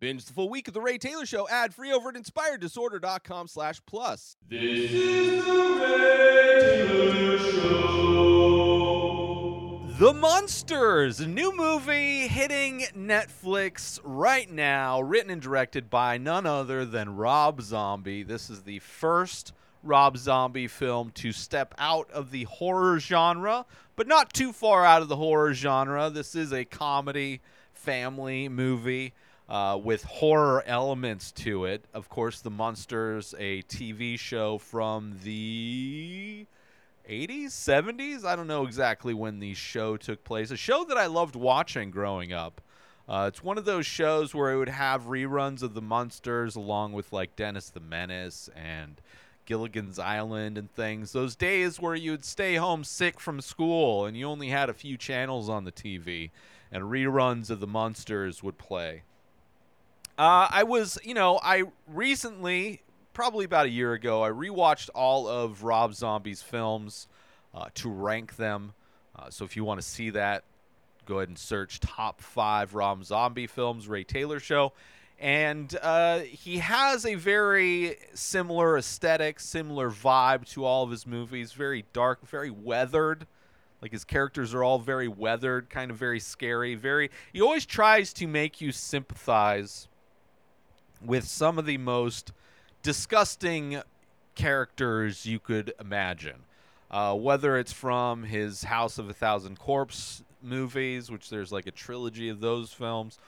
Binge the full week of The Ray Taylor Show ad free over at inspireddisorder.com slash plus. This is the Ray Taylor Show. The Munsters, a new movie hitting Netflix right now, written and directed by none other than Rob Zombie. This is the first Rob Zombie film to step out of the horror genre, but not too far out of the horror genre. This is a comedy family movie uh, with horror elements to it. Of course, The Munsters, a TV show from the 80s, 70s. I don't know exactly when the show took place. A show that I loved watching growing up. Uh, it's one of those shows where it would have reruns of the Munsters along with like Dennis the Menace and Gilligan's Island and things. Those days where you'd stay home sick from school and you only had a few channels on the TV and reruns of the Munsters would play. Uh, I was, you know, I recently, probably about a year ago, I rewatched all of Rob Zombie's films uh, to rank them. Uh, so if you want to see that, go ahead and search top five Rob Zombie films, Ray Taylor Show. And uh, he has a very similar aesthetic, similar vibe to all of his movies. Very dark, very weathered. Like his characters are all very weathered, kind of very scary. Very. He always tries to make you sympathize with some of the most disgusting characters you could imagine. Uh, whether it's from his House of a Thousand Corpse movies, which there's like a trilogy of those films,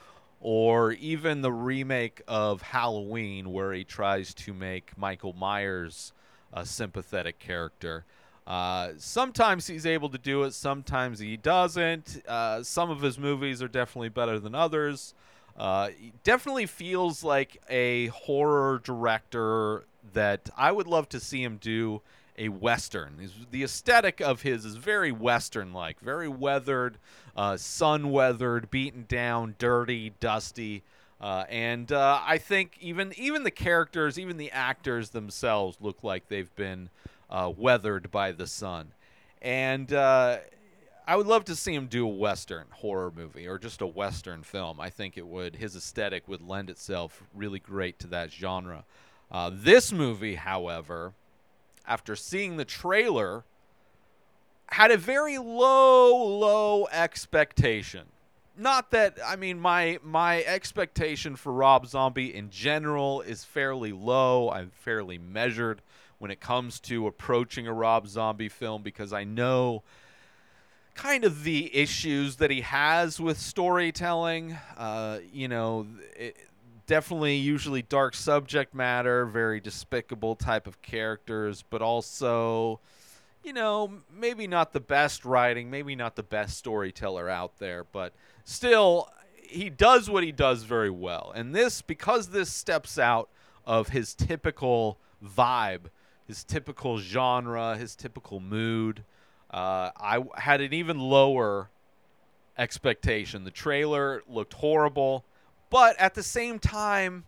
or even the remake of Halloween, where he tries to make Michael Myers a sympathetic character. Uh, sometimes he's able to do it, sometimes he doesn't. Uh, some of his movies are definitely better than others. Uh, definitely feels like a horror director that I would love to see him do a western. The aesthetic of his is very western-like, very weathered, uh, sun-weathered, beaten down, dirty, dusty. Uh, and uh, I think even even the characters, even the actors themselves, look like they've been uh, weathered by the sun. And uh, I would love to see him do a western horror movie or just a western film. I think it would his aesthetic would lend itself really great to that genre. Uh, this movie, however, after seeing the trailer, had a very low, low expectation. Not that I mean my my expectation for Rob Zombie in general is fairly low. I'm fairly measured when it comes to approaching a Rob Zombie film because I know kind of the issues that he has with storytelling. Uh, you know, it, definitely usually dark subject matter, very despicable type of characters, but also, you know, maybe not the best writing, maybe not the best storyteller out there, but still, he does what he does very well. And this, because this steps out of his typical vibe, his typical genre, his typical mood. Uh, I had an even lower expectation. The trailer looked horrible, but at the same time,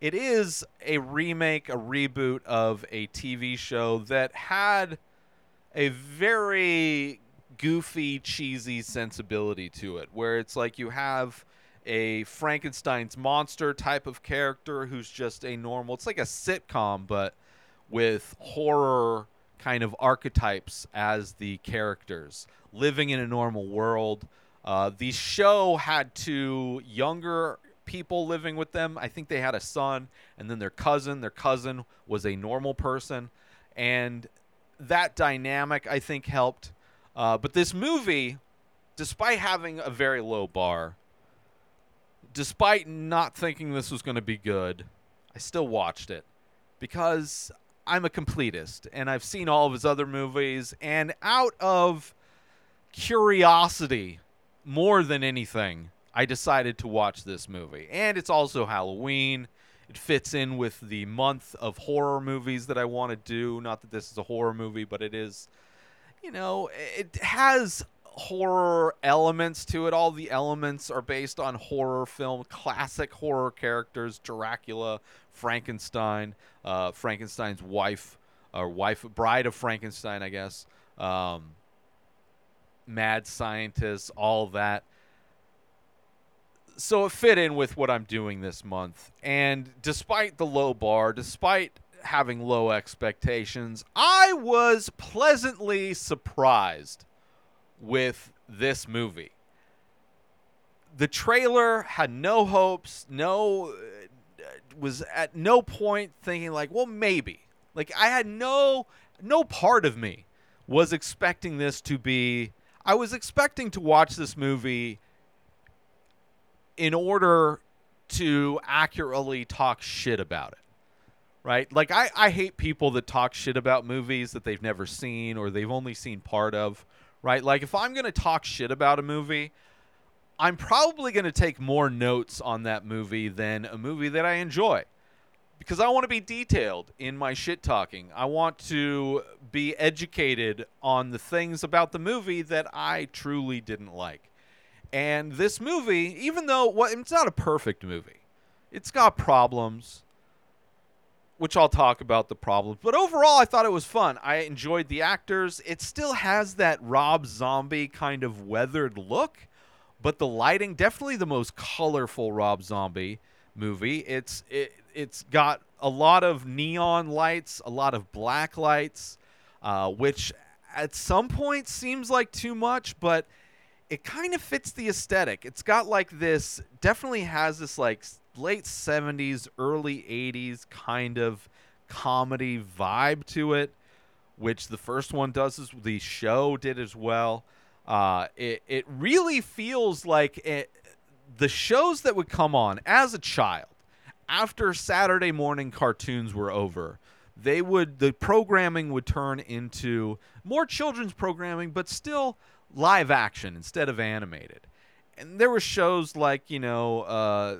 it is a remake, a reboot of a TV show that had a very goofy, cheesy sensibility to it, where it's like you have a Frankenstein's monster type of character who's just a normal. It's like a sitcom, but with horror kind of archetypes as the characters living in a normal world. Uh, the show had two younger people living with them. I think they had a son, and then their cousin. Their cousin was a normal person, and that dynamic I think helped. Uh, but this movie, despite having a very low bar, despite not thinking this was going to be good, I still watched it because I'm a completist and I've seen all of his other movies. And out of curiosity, more than anything, I decided to watch this movie. And it's also Halloween. It fits in with the month of horror movies that I want to do. Not that this is a horror movie, but it is, you know, it has horror elements to it. All the elements are based on horror film, classic horror characters Dracula, Frankenstein, uh, Frankenstein's wife, or wife, bride of Frankenstein, I guess, um, mad scientists, all that. so it fit in with what I'm doing this month. And despite the low bar, despite having low expectations, I was pleasantly surprised with this movie. The trailer had no hopes, no uh, was at no point thinking like, well, maybe. Like I had no no part of me was expecting this to be I was expecting to watch this movie in order to accurately talk shit about it. Right? Like I, I hate people that talk shit about movies that they've never seen or they've only seen part of. Right? Like if I'm gonna talk shit about a movie, I'm probably gonna take more notes on that movie than a movie that I enjoy. Because I want to be detailed in my shit talking. I want to be educated on the things about the movie that I truly didn't like. And this movie, even though well, it's not a perfect movie, it's got problems, which I'll talk about the problems. But overall, I thought it was fun. I enjoyed the actors. It still has that Rob Zombie kind of weathered look, but the lighting definitely the most colorful Rob Zombie movie. It's it it's got a lot of neon lights, a lot of black lights, uh, which at some point seems like too much, but it kind of fits the aesthetic. It's got like this, definitely has this like late 70s, early 80s kind of comedy vibe to it, which the first one does is the show did as well. Uh, it, it really feels like it, the shows that would come on as a child after Saturday morning cartoons were over they would the programming would turn into more children's programming but still live action instead of animated. And there were shows like, you know, uh,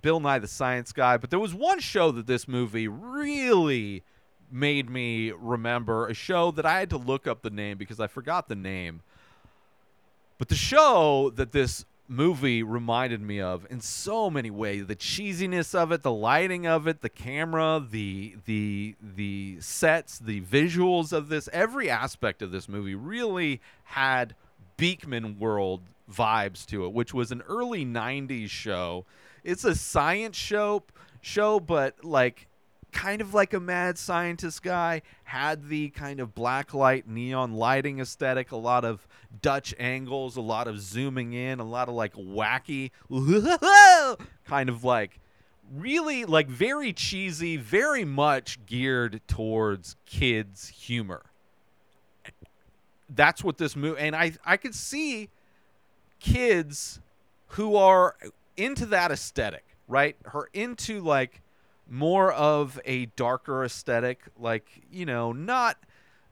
Bill Nye the Science Guy, but there was one show that this movie really made me remember a show that I had to look up the name because I forgot the name. But the show that this movie reminded me of in so many ways the cheesiness of it the lighting of it the camera the the the sets the visuals of this every aspect of this movie really had Beakman World vibes to it, which was an early 90s show. It's a science show show but like kind of like a mad scientist guy had the kind of black light neon lighting aesthetic a lot of dutch angles a lot of zooming in a lot of like wacky kind of like really like very cheesy very much geared towards kids humor. That's what this movie and I I could see kids who are into that aesthetic, right? Her into like more of a darker aesthetic, like, you know, not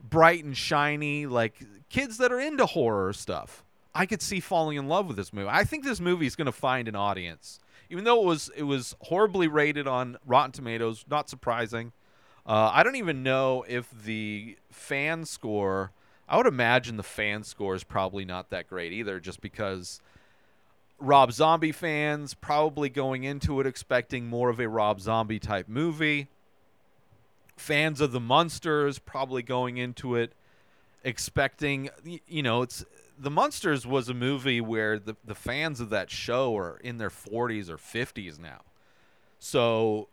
bright and shiny, like kids that are into horror stuff. I could see falling in love with this movie. I think this movie is going to find an audience. Even though it was it was horribly rated on Rotten Tomatoes, not surprising. Uh, I don't even know if the fan score I would imagine the fan score is probably not that great either, just because Rob Zombie fans probably going into it expecting more of a Rob Zombie type movie. Fans of the Munsters probably going into it expecting, you know, it's the Munsters was a movie where the, the fans of that show are in their 40s or 50s now. So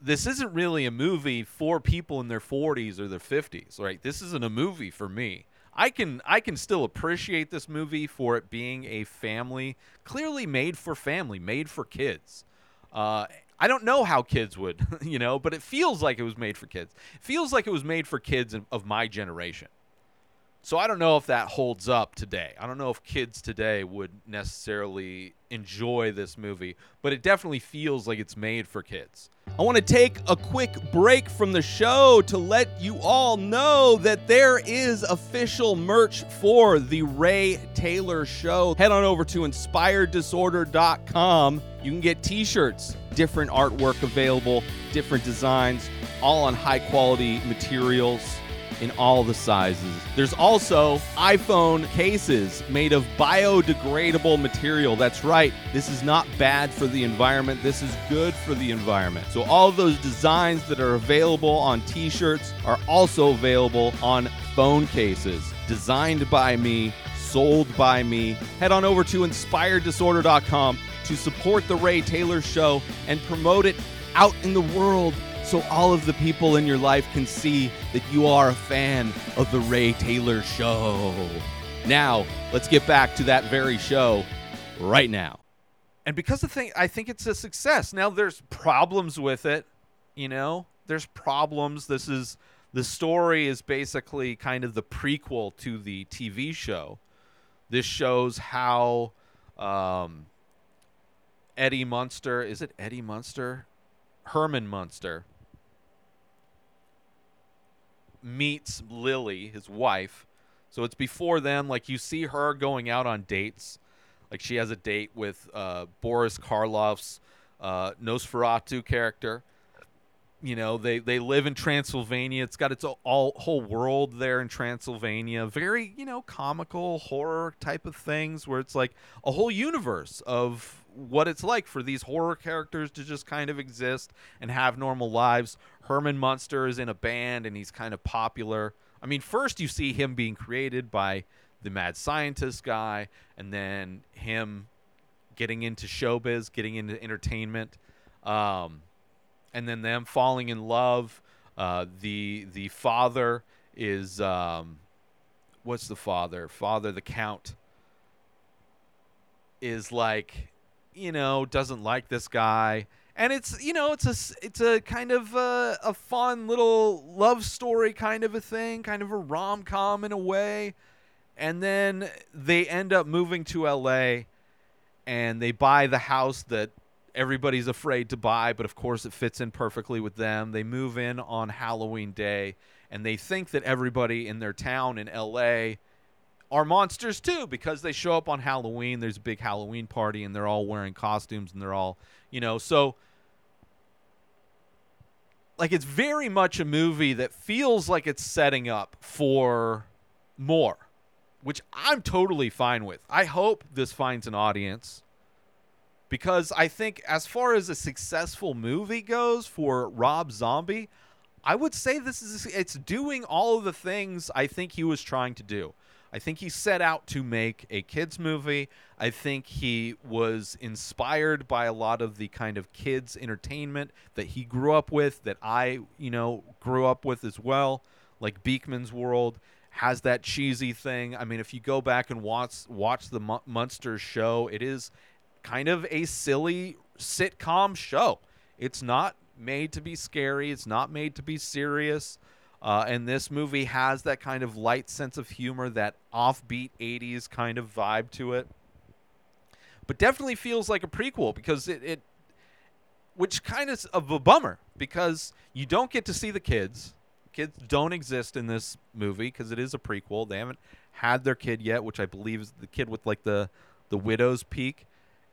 this isn't really a movie for people in their 40s or their 50s, right? This isn't a movie for me. I can I can still appreciate this movie for it being a family, clearly made for family, made for kids. Uh, I don't know how kids would, you know, but it feels like it was made for kids. It feels like it was made for kids of my generation. So I don't know if that holds up today. I don't know if kids today would necessarily enjoy this movie, but it definitely feels like it's made for kids. I want to take a quick break from the show to let you all know that there is official merch for the Ray Taylor Show. Head on over to inspireddisorder.com. You can get t shirts, different artwork available, different designs, all on high quality materials in all the sizes. There's also iPhone cases made of biodegradable material. That's right, this is not bad for the environment, this is good for the environment. So, all those designs that are available on t shirts are also available on phone cases, designed by me, sold by me. Head on over to inspireddisorder.com to support The Ray Taylor Show and promote it out in the world so all of the people in your life can see that you are a fan of The Ray Taylor Show. Now, let's get back to that very show right now. and because the thing i think it's a success. Now there's problems with it you know? There's problems. This is the story is basically kind of the prequel to the tv show. This shows how um, eddie munster is it eddie munster? Herman munster meets lily his wife so it's before them like you see her going out on dates like she has a date with uh, Boris Karloff's uh, Nosferatu character. You know, they they live in Transylvania. It's got its all whole world there in Transylvania. Very you know comical horror type of things where it's like a whole universe of what it's like for these horror characters to just kind of exist and have normal lives. Herman Munster is in a band and he's kind of popular. I mean, first you see him being created by the mad scientist guy, and then him getting into showbiz, getting into entertainment, um, and then them falling in love. Uh, the the father is um, what's the father? Father, the count is like, you know, doesn't like this guy. And it's you know it's a it's a kind of uh, a fun little love story kind of a thing, kind of a rom com in a way and then they end up moving to LA and they buy the house that everybody's afraid to buy, but of course it fits in perfectly with them. They move in on Halloween Day and they think that everybody in their town in LA are monsters too because they show up on Halloween. There's a big Halloween party and they're all wearing costumes and they're all, you know, so like it's very much a movie that feels like it's setting up for more which I'm totally fine with. I hope this finds an audience because I think, as far as a successful movie goes for Rob Zombie, I would say this is it's doing all of the things I think he was trying to do. I think he set out to make a kids movie. I think he was inspired by a lot of the kind of kids entertainment that he grew up with that I, you know, grew up with as well, like Beakman's World has that cheesy thing. I mean, if you go back and watch watch the Mun- Munsters show, it is kind of a silly sitcom show. It's not made to be scary. It's not made to be serious. Uh, and this movie has that kind of light sense of humor, that offbeat 80s kind of vibe to it. But definitely feels like a prequel because it, it which kind of of a bummer because you don't get to see the kids kids don't exist in this movie because it is a prequel. They haven't had their kid yet, which I believe is the kid with like the the widow's peak,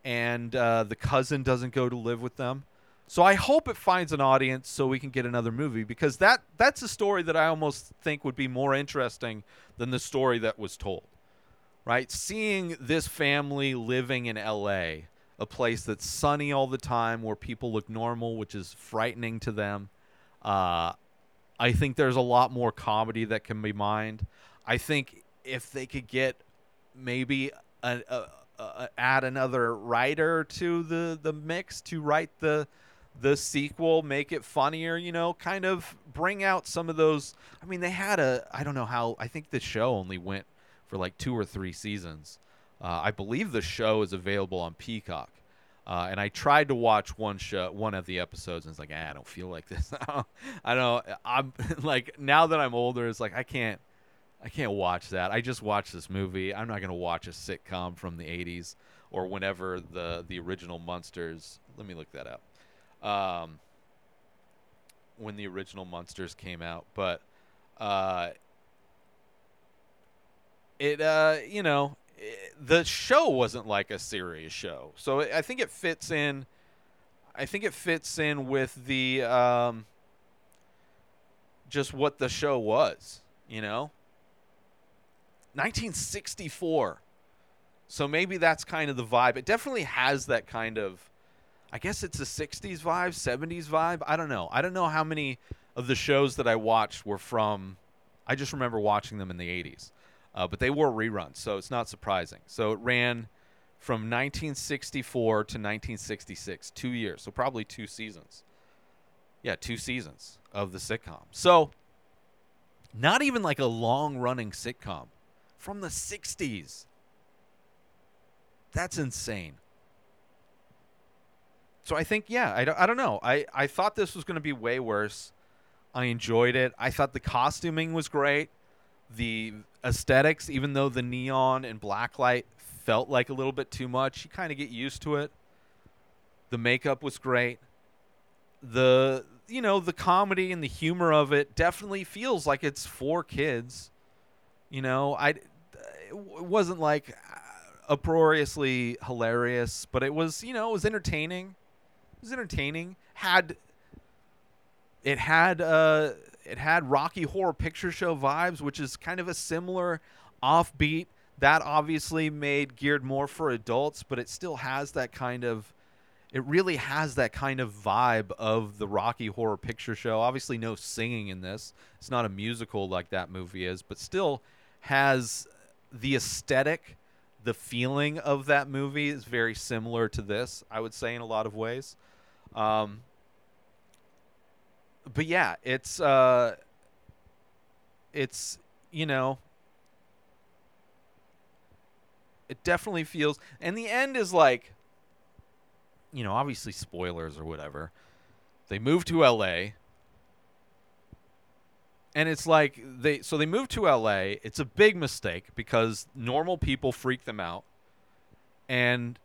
and uh, the cousin doesn't go to live with them. So I hope it finds an audience so we can get another movie because that that's a story that I almost think would be more interesting than the story that was told. Right? Seeing this family living in LA, a place that's sunny all the time where people look normal, which is frightening to them. Uh, I think there's a lot more comedy that can be mined. I think if they could get maybe a, a, a, add another writer to the the mix to write the the sequel, make it funnier, you know, kind of bring out some of those. I mean, they had a I don't know how. I think the show only went for like two or three seasons. Uh, I believe the show is available on Peacock. Uh, and I tried to watch one show, one of the episodes, and it's like, ah, I don't feel like this. I don't. I'm like now that I'm older, it's like I can't, I can't watch that. I just watched this movie. I'm not gonna watch a sitcom from the '80s or whenever the the original Munsters. Let me look that up. Um, when the original Munsters came out, but uh, it uh, you know, i- the show wasn't like a serious show, so I think it fits in. I think it fits in with the um, just what the show was, you know. 1964. So maybe that's kind of the vibe. It definitely has that kind of I guess it's a 60s vibe, 70s vibe. I don't know. I don't know how many of the shows that I watched were from I just remember watching them in the 80s. Uh, but they were reruns, so it's not surprising. So it ran from 1964 to 1966, two years, so probably two seasons. Yeah, two seasons of the sitcom. So, not even like a long running sitcom from the 60s. That's insane. So I think, yeah, I don't, I don't know. I, I thought this was going to be way worse. I enjoyed it. I thought the costuming was great. The aesthetics, even though the neon and blacklight felt like a little bit too much, you kind of get used to it. The makeup was great. The you know the comedy and the humor of it definitely feels like it's for kids. You know, I it wasn't like uh, uproariously hilarious, but it was you know it was entertaining. Was entertaining. Had it had uh it had Rocky Horror Picture Show vibes, which is kind of a similar offbeat. That obviously made geared more for adults, but it still has that kind of it really has that kind of vibe of the Rocky Horror Picture Show. Obviously no singing in this. It's not a musical like that movie is, but still has the aesthetic, the feeling of that movie is very similar to this, I would say in a lot of ways. Um, but yeah, it's uh it's you know it definitely feels and the end is like you know, obviously spoilers or whatever. They move to LA. And it's like they so they move to LA. It's a big mistake because normal people freak them out. And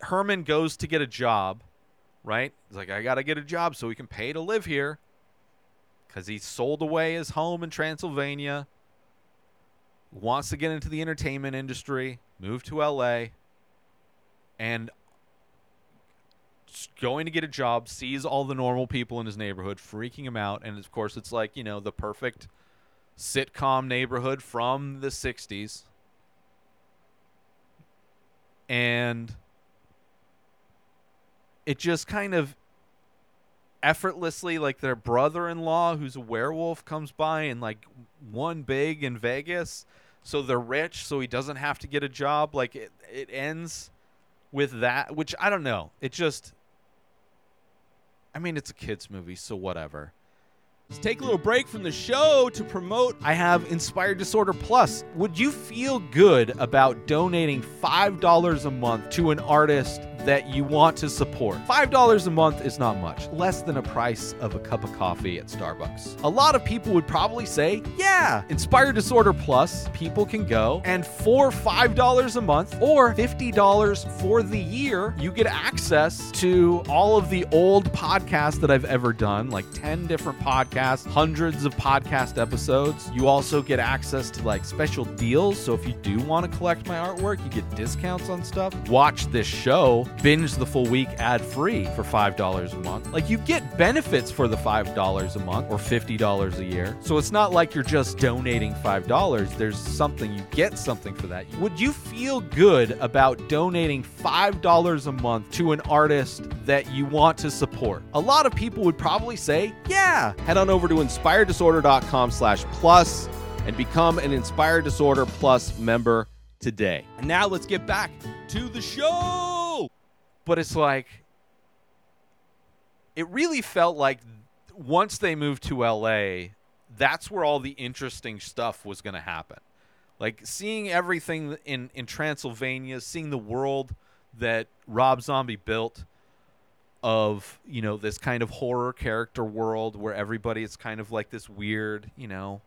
Herman goes to get a job right? He's like, I got to get a job so we can pay to live here because he sold away his home in Transylvania, wants to get into the entertainment industry, move to LA, and going to get a job, sees all the normal people in his neighborhood, freaking him out. And of course, it's like, you know, the perfect sitcom neighborhood from the 60s. And it just kind of effortlessly like their brother-in-law who's a werewolf comes by and like one big in Vegas so they're rich so he doesn't have to get a job. Like it it ends with that which I don't know. It just I mean it's a kids movie so whatever. Let's take a little break from the show to promote I have Inspired Disorder Plus. Would you feel good about donating $5 a month to an artist that you want to support? $5 a month is not much, less than a price of a cup of coffee at Starbucks. A lot of people would probably say, yeah, Inspired Disorder Plus, people can go and for $5 a month or $50 for the year, you get access to all of the old podcasts that I've ever done, like 10 different podcasts, hundreds of podcast episodes. You also get access to like special deals. So if you do want to collect my artwork, you get discounts on stuff. Watch this show, binge the full week ad free for $5 a month. Like you get benefits for the $5 a month or $50 a year. So it's not like you're just donating $5. There's something, you get something for that. Would you feel good about donating $5 a month to an artist that you want to support? A lot of people would probably say, yeah. Head on over to inspireddisorder.com slash plus and become an Inspired Disorder Plus member today. And now let's get back to the show. But it's like, it really felt like once they moved to LA, that's where all the interesting stuff was going to happen. Like seeing everything in, in Transylvania, seeing the world that Rob Zombie built of, you know, this kind of horror character world where everybody is kind of like this weird, you know,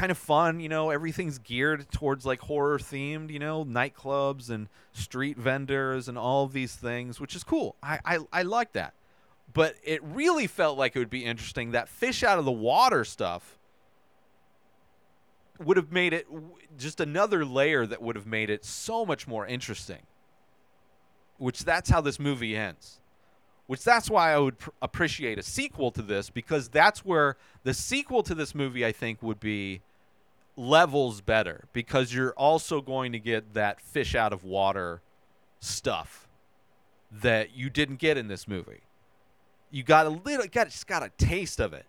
kind of fun, you know, everything's geared towards like horror themed, you know, nightclubs and street vendors and all these things, which is cool. I, I, I like that. But it really felt like it would be interesting. That fish out of the water stuff would have made it just another layer that would have made it so much more interesting. Which that's how this movie ends. Which that's why I would pr- appreciate a sequel to this because that's where the sequel to this movie I think would be levels better because you're also going to get that fish out of water stuff that you didn't get in this movie. You got a little got just got a taste of it,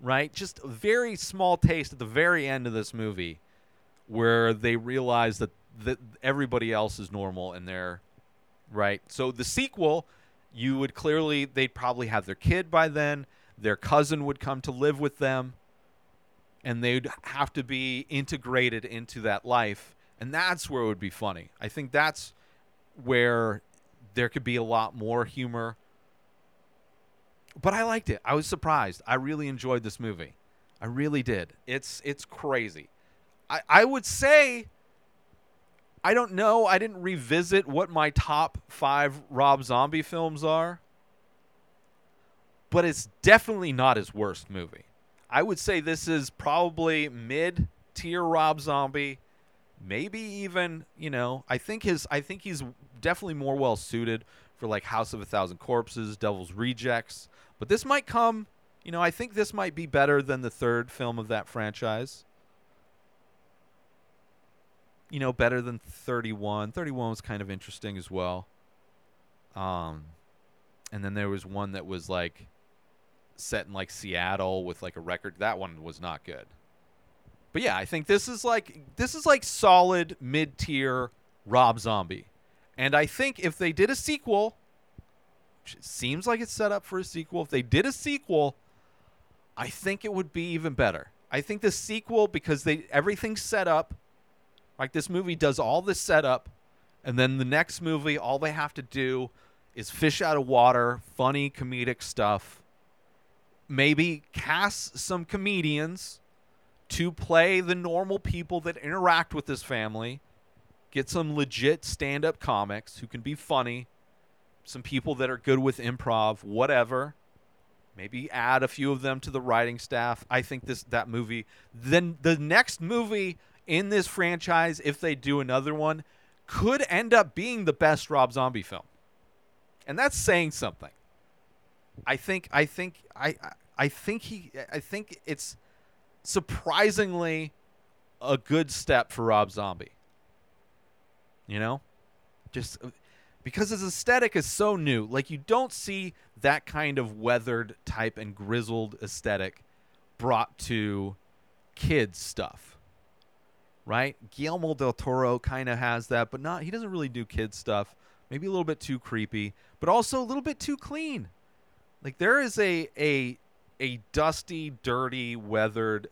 right? Just a very small taste at the very end of this movie where they realize that that everybody else is normal and they're right. So the sequel, you would clearly they'd probably have their kid by then. Their cousin would come to live with them, and they'd have to be integrated into that life, and that's where it would be funny. I think that's where there could be a lot more humor. But I liked it. I was surprised. I really enjoyed this movie. I really did. It's it's crazy. I, I would say I don't know. I didn't revisit what my top five Rob Zombie films are. But it's definitely not his worst movie. I would say this is probably mid tier Rob Zombie. Maybe even, you know, I think his I think he's definitely more well suited for like House of a Thousand Corpses, Devil's Rejects. But this might come, you know, I think this might be better than the third film of that franchise. You know, better than 31. 31 was kind of interesting as well. Um and then there was one that was like set in like Seattle with like a record. That one was not good. But yeah, I think this is like this is like solid mid-tier Rob Zombie. And I think if they did a sequel, seems like it's set up for a sequel, if they did a sequel, I think it would be even better. I think the sequel because they everything's set up. Like this movie does all this setup, and then the next movie, all they have to do is fish out of water, funny comedic stuff. Maybe cast some comedians to play the normal people that interact with this family. Get some legit stand up comics who can be funny, some people that are good with improv, whatever. Maybe add a few of them to the writing staff. I think this that movie then the next movie in this franchise if they do another one could end up being the best Rob Zombie film. And that's saying something. I think I think I I- think he I think it's surprisingly a good step for Rob Zombie. You know? Just uh, because his aesthetic is so new. Like you don't see that kind of weathered type and grizzled aesthetic brought to kids stuff. Right? Guillermo del Toro kind of has that, but not he doesn't really do kids stuff. Maybe a little bit too creepy, but also a little bit too clean. Like there is a a a dusty, dirty, weathered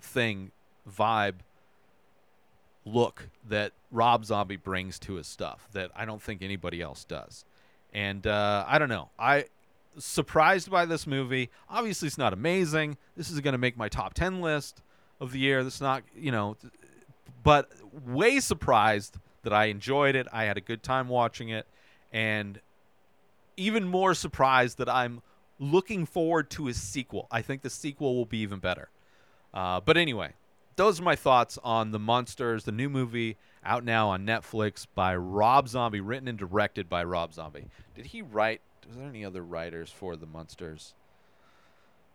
thing vibe look that Rob Zombie brings to his stuff that I don't think anybody else does. And uh, I don't know. I surprised by this movie. Obviously, it's not amazing. This is going to make my top ten list of the year. This is not, you know, but way surprised that I enjoyed it. I had a good time watching it, and even more surprised that I'm looking forward to his sequel. I think the sequel will be even better. Uh, but anyway, those are my thoughts on The Munsters, the new movie out now on Netflix by Rob Zombie, written and directed by Rob Zombie. Did he write? Was there any other writers for The Munsters?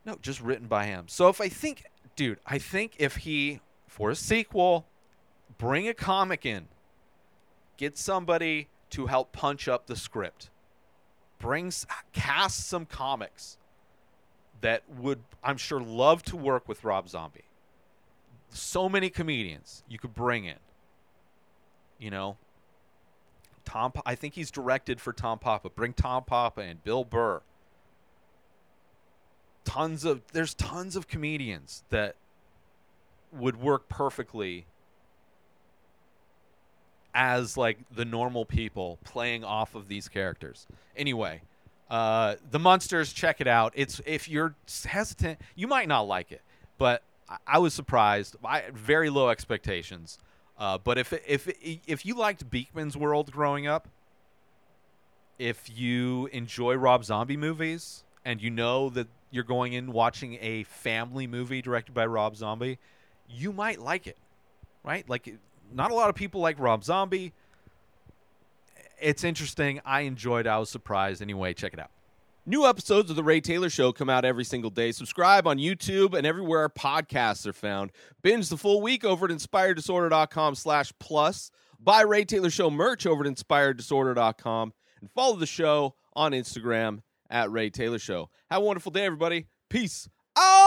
No, just written by him. So if I think, dude, I think if he, for a sequel, bring a comic in, get somebody to help punch up the script, brings cast some comics that would I'm sure love to work with Rob Zombie. So many comedians you could bring in. You know, Tom I think he's directed for Tom Papa. Bring Tom Papa and Bill Burr. Tons of there's tons of comedians that would work perfectly as like the normal people playing off of these characters. Anyway, uh, the Munsters, check it out. It's if you're hesitant, you might not like it, but I, I was surprised. I had very low expectations. Uh, but if if if you liked Beakman's World growing up, if you enjoy Rob Zombie movies and you know that you're going in watching a family movie directed by Rob Zombie, you might like it. Right? Like not a lot of people like Rob Zombie. It's interesting. I enjoyed. I was surprised. Anyway, check it out. New episodes of The Ray Taylor Show come out every single day. Subscribe on YouTube and everywhere our podcasts are found. Binge the full week over at inspireddisorder.com slash plus. Buy Ray Taylor Show merch over at inspireddisorder.com. And follow the show on Instagram at Ray Taylor Show. Have a wonderful day, everybody. Peace out!